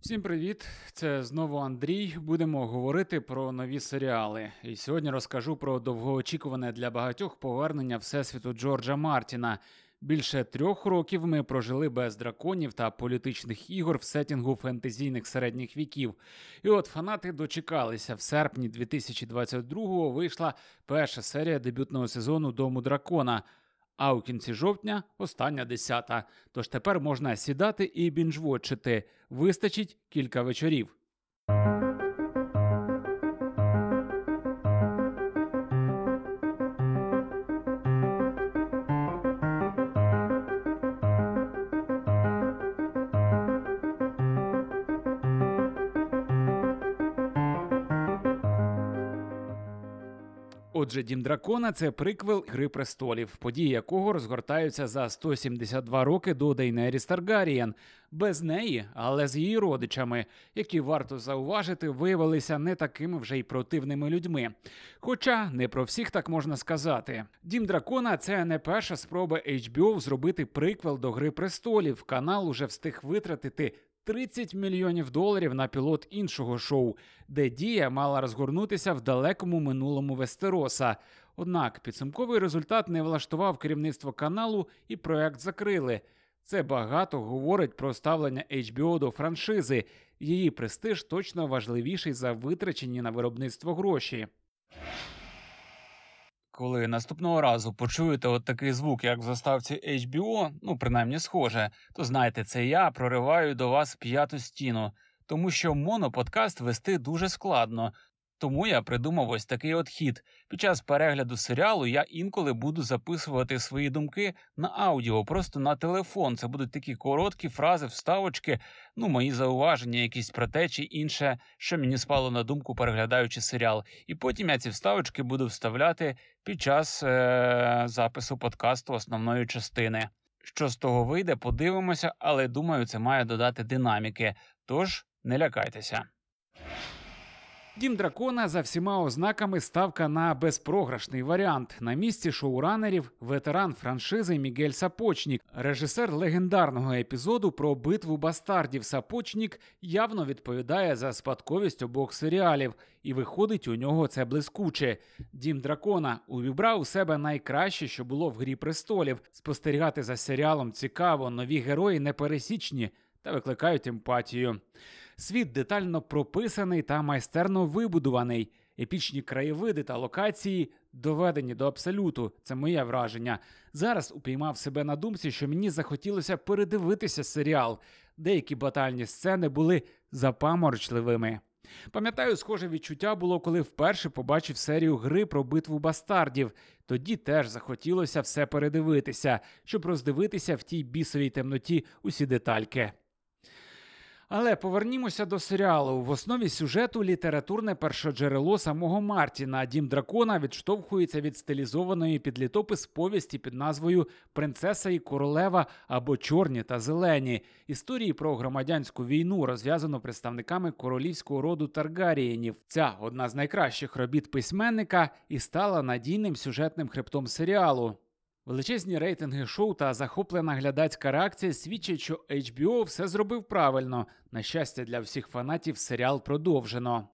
Всім привіт! Це знову Андрій. Будемо говорити про нові серіали. І сьогодні розкажу про довгоочікуване для багатьох повернення всесвіту Джорджа Мартіна. Більше трьох років ми прожили без драконів та політичних ігор в сетінгу фентезійних середніх віків. І от фанати дочекалися. В серпні 2022-го вийшла перша серія дебютного сезону Дому дракона. А у кінці жовтня остання десята. Тож тепер можна сідати і бінжвочити. Вистачить кілька вечорів. Отже, Дім Дракона це приквел Гри престолів, події якого розгортаються за 172 роки до Дейнеріс Таргарієн. Без неї, але з її родичами, які варто зауважити, виявилися не такими вже й противними людьми. Хоча не про всіх так можна сказати. Дім Дракона це не перша спроба HBO зробити приквел до Гри престолів. Канал уже встиг витратити 30 мільйонів доларів на пілот іншого шоу, де дія мала розгорнутися в далекому минулому Вестероса. Однак підсумковий результат не влаштував керівництво каналу і проект закрили. Це багато говорить про ставлення HBO до франшизи. Її престиж точно важливіший за витрачені на виробництво гроші. Коли наступного разу почуєте от такий звук, як в заставці HBO, ну принаймні схоже, то знайте, це я прориваю до вас п'яту стіну, тому що моноподкаст вести дуже складно. Тому я придумав ось такий от хід. Під час перегляду серіалу я інколи буду записувати свої думки на аудіо, просто на телефон. Це будуть такі короткі фрази, вставочки, ну мої зауваження, якісь про те чи інше, що мені спало на думку, переглядаючи серіал. І потім я ці вставочки буду вставляти під час е- запису подкасту основної частини. Що з того вийде, подивимося, але думаю, це має додати динаміки. Тож не лякайтеся. Дім дракона за всіма ознаками ставка на безпрограшний варіант. На місці шоуранерів ветеран франшизи Мігель Сапочнік, режисер легендарного епізоду про битву бастардів Сапочнік явно відповідає за спадковість обох серіалів, і виходить у нього це блискуче. Дім дракона увібрав у себе найкраще, що було в грі престолів. Спостерігати за серіалом цікаво, нові герої непересічні та викликають емпатію. Світ детально прописаний та майстерно вибудуваний. Епічні краєвиди та локації доведені до абсолюту. Це моє враження. Зараз упіймав себе на думці, що мені захотілося передивитися серіал. Деякі батальні сцени були запаморочливими. Пам'ятаю, схоже відчуття було, коли вперше побачив серію гри про битву бастардів. Тоді теж захотілося все передивитися, щоб роздивитися в тій бісовій темноті усі детальки. Але повернімося до серіалу. В основі сюжету літературне першоджерело самого Мартіна. Дім дракона відштовхується від стилізованої під літопис повісті під назвою Принцеса і королева або Чорні та зелені. Історії про громадянську війну розв'язано представниками королівського роду Таргарієнів. Ця одна з найкращих робіт письменника і стала надійним сюжетним хребтом серіалу. Величезні рейтинги шоу та захоплена глядацька реакція свідчать, що HBO все зробив правильно. На щастя, для всіх фанатів серіал продовжено.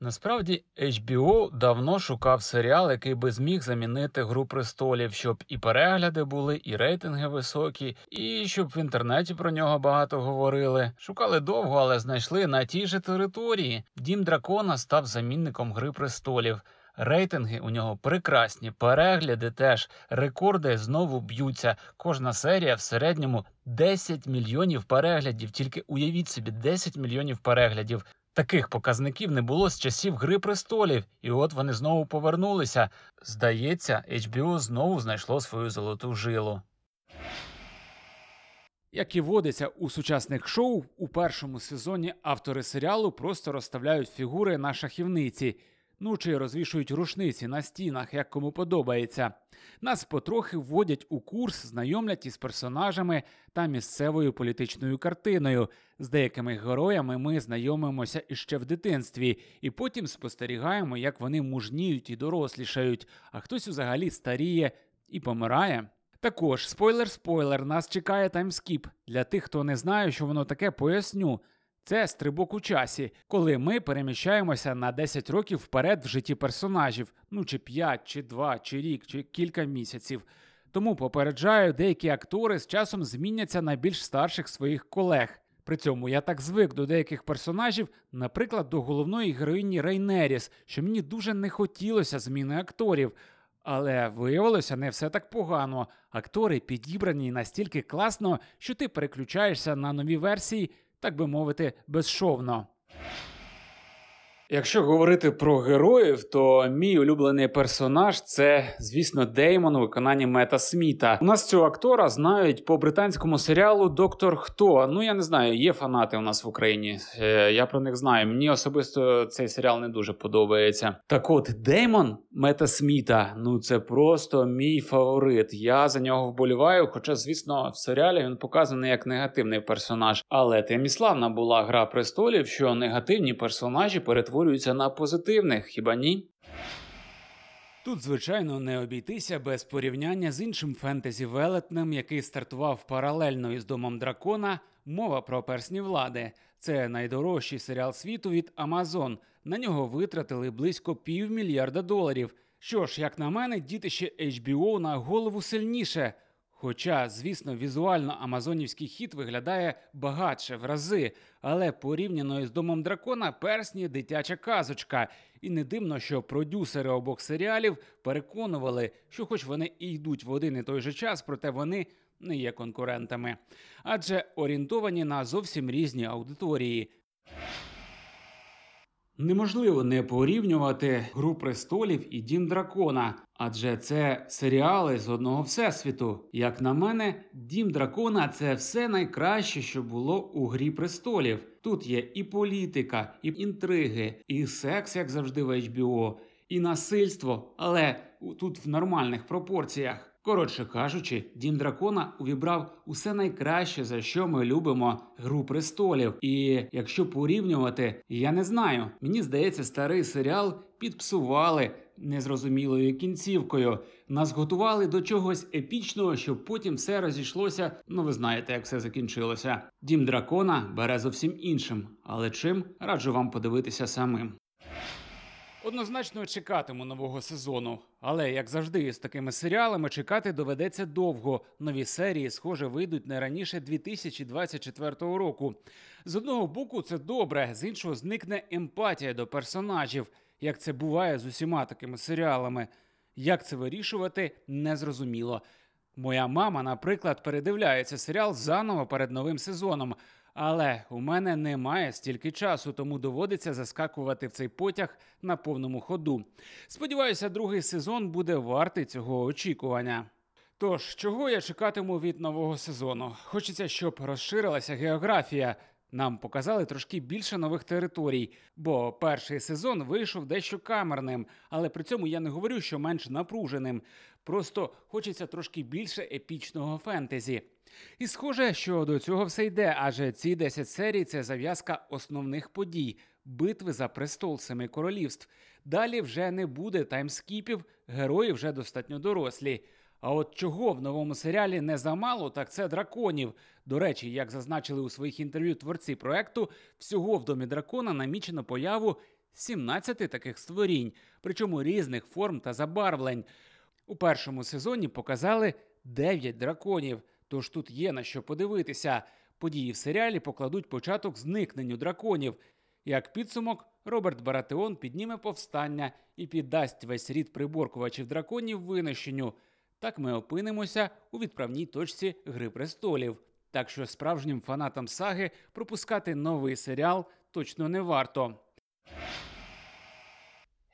Насправді HBO давно шукав серіал, який би зміг замінити Гру престолів, щоб і перегляди були, і рейтинги високі, і щоб в інтернеті про нього багато говорили. Шукали довго, але знайшли на тій же території. Дім дракона став замінником Гри престолів. Рейтинги у нього прекрасні, перегляди теж, рекорди знову б'ються. Кожна серія в середньому 10 мільйонів переглядів. Тільки уявіть собі, 10 мільйонів переглядів. Таких показників не було з часів Гри престолів, і от вони знову повернулися. Здається, HBO знову знайшло свою золоту жилу. Як і водиться у сучасних шоу, у першому сезоні автори серіалу просто розставляють фігури на шахівниці ну чи розвішують рушниці на стінах, як кому подобається. Нас потрохи вводять у курс, знайомлять із персонажами та місцевою політичною картиною. З деякими героями ми знайомимося іще в дитинстві, і потім спостерігаємо, як вони мужніють і дорослішають, а хтось взагалі старіє і помирає. Також спойлер-спойлер, нас чекає timeskip. Для тих, хто не знає, що воно таке, поясню. Це стрибок у часі, коли ми переміщаємося на 10 років вперед в житті персонажів, ну чи 5, чи 2, чи рік, чи кілька місяців. Тому попереджаю, деякі актори з часом зміняться на більш старших своїх колег. При цьому я так звик до деяких персонажів, наприклад, до головної героїні Рейнеріс, що мені дуже не хотілося зміни акторів. Але виявилося не все так погано. Актори підібрані настільки класно, що ти переключаєшся на нові версії, так би мовити, безшовно. Якщо говорити про героїв, то мій улюблений персонаж це, звісно, Деймон у виконанні Мета Сміта. У нас цього актора знають по британському серіалу Доктор Хто. Ну я не знаю, є фанати у нас в Україні. Е, я про них знаю. Мені особисто цей серіал не дуже подобається. Так от Деймон Мета Сміта, ну це просто мій фаворит. Я за нього вболіваю. Хоча, звісно, в серіалі він показаний як негативний персонаж. Але тим і славна була гра престолів, що негативні персонажі перетворюють перетворюються на позитивних, хіба ні? Тут, звичайно, не обійтися без порівняння з іншим фентезі велетнем, який стартував паралельно із домом дракона. Мова про персні влади. Це найдорожчий серіал світу від Амазон. На нього витратили близько півмільярда доларів. Що ж, як на мене, дітище HBO на голову сильніше. Хоча, звісно, візуально Амазонівський хіт виглядає багатше в рази, але порівняно із домом дракона персні дитяча казочка. І не дивно, що продюсери обох серіалів переконували, що, хоч вони і йдуть в один і той же час, проте вони не є конкурентами, адже орієнтовані на зовсім різні аудиторії. Неможливо не порівнювати Гру престолів і Дім Дракона, адже це серіали з одного всесвіту. Як на мене, Дім Дракона це все найкраще, що було у Грі престолів. Тут є і політика, і інтриги, і секс, як завжди в HBO, і насильство, але тут в нормальних пропорціях. Коротше кажучи, дім дракона увібрав усе найкраще, за що ми любимо гру престолів. І якщо порівнювати, я не знаю. Мені здається, старий серіал підпсували незрозумілою кінцівкою. Нас готували до чогось епічного, щоб потім все розійшлося. Ну ви знаєте, як все закінчилося. Дім дракона бере зовсім іншим, але чим раджу вам подивитися самим. Однозначно чекатиму нового сезону, але як завжди, з такими серіалами чекати доведеться довго. Нові серії, схоже, вийдуть не раніше 2024 року. З одного боку, це добре, з іншого зникне емпатія до персонажів, як це буває з усіма такими серіалами. Як це вирішувати, незрозуміло. Моя мама, наприклад, передивляється серіал заново перед новим сезоном. Але у мене немає стільки часу, тому доводиться заскакувати в цей потяг на повному ходу. Сподіваюся, другий сезон буде вартий цього очікування. Тож, чого я чекатиму від нового сезону? Хочеться, щоб розширилася географія. Нам показали трошки більше нових територій, бо перший сезон вийшов дещо камерним, але при цьому я не говорю, що менш напруженим. Просто хочеться трошки більше епічного фентезі. І схоже, що до цього все йде, адже ці 10 серій це зав'язка основних подій, битви за престол семи королівств. Далі вже не буде таймскіпів, герої вже достатньо дорослі. А от чого в новому серіалі не замало, так це драконів. До речі, як зазначили у своїх інтерв'ю творці проекту, всього в домі дракона намічено появу 17 таких створінь, причому різних форм та забарвлень. У першому сезоні показали 9 драконів. Тож тут є на що подивитися. Події в серіалі покладуть початок зникненню драконів. Як підсумок, Роберт Баратеон підніме повстання і піддасть весь рід приборкувачів драконів винищенню. Так ми опинимося у відправній точці Гри престолів. Так що справжнім фанатам саги пропускати новий серіал точно не варто.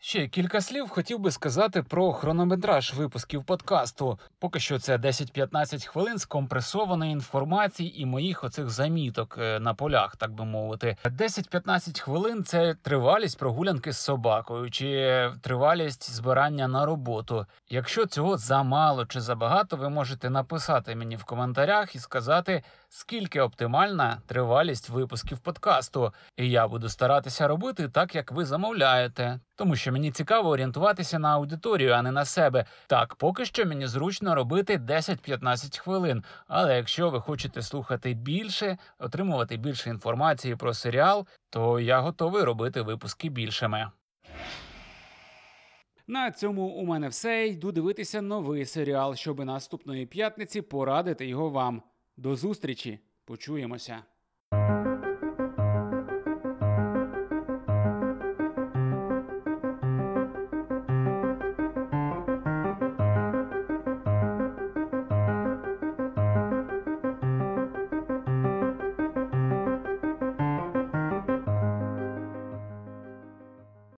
Ще кілька слів хотів би сказати про хронометраж випусків подкасту. Поки що це 10-15 хвилин скомпресованої інформації і моїх оцих заміток е, на полях, так би мовити. 10-15 хвилин це тривалість прогулянки з собакою чи тривалість збирання на роботу. Якщо цього замало чи забагато, ви можете написати мені в коментарях і сказати, скільки оптимальна тривалість випусків подкасту. І я буду старатися робити так, як ви замовляєте. Тому що мені цікаво орієнтуватися на аудиторію, а не на себе. Так, поки що мені зручно робити 10-15 хвилин. Але якщо ви хочете слухати більше, отримувати більше інформації про серіал, то я готовий робити випуски більшими. На цьому у мене все. Йду дивитися новий серіал, щоб наступної п'ятниці порадити його вам. До зустрічі! Почуємося!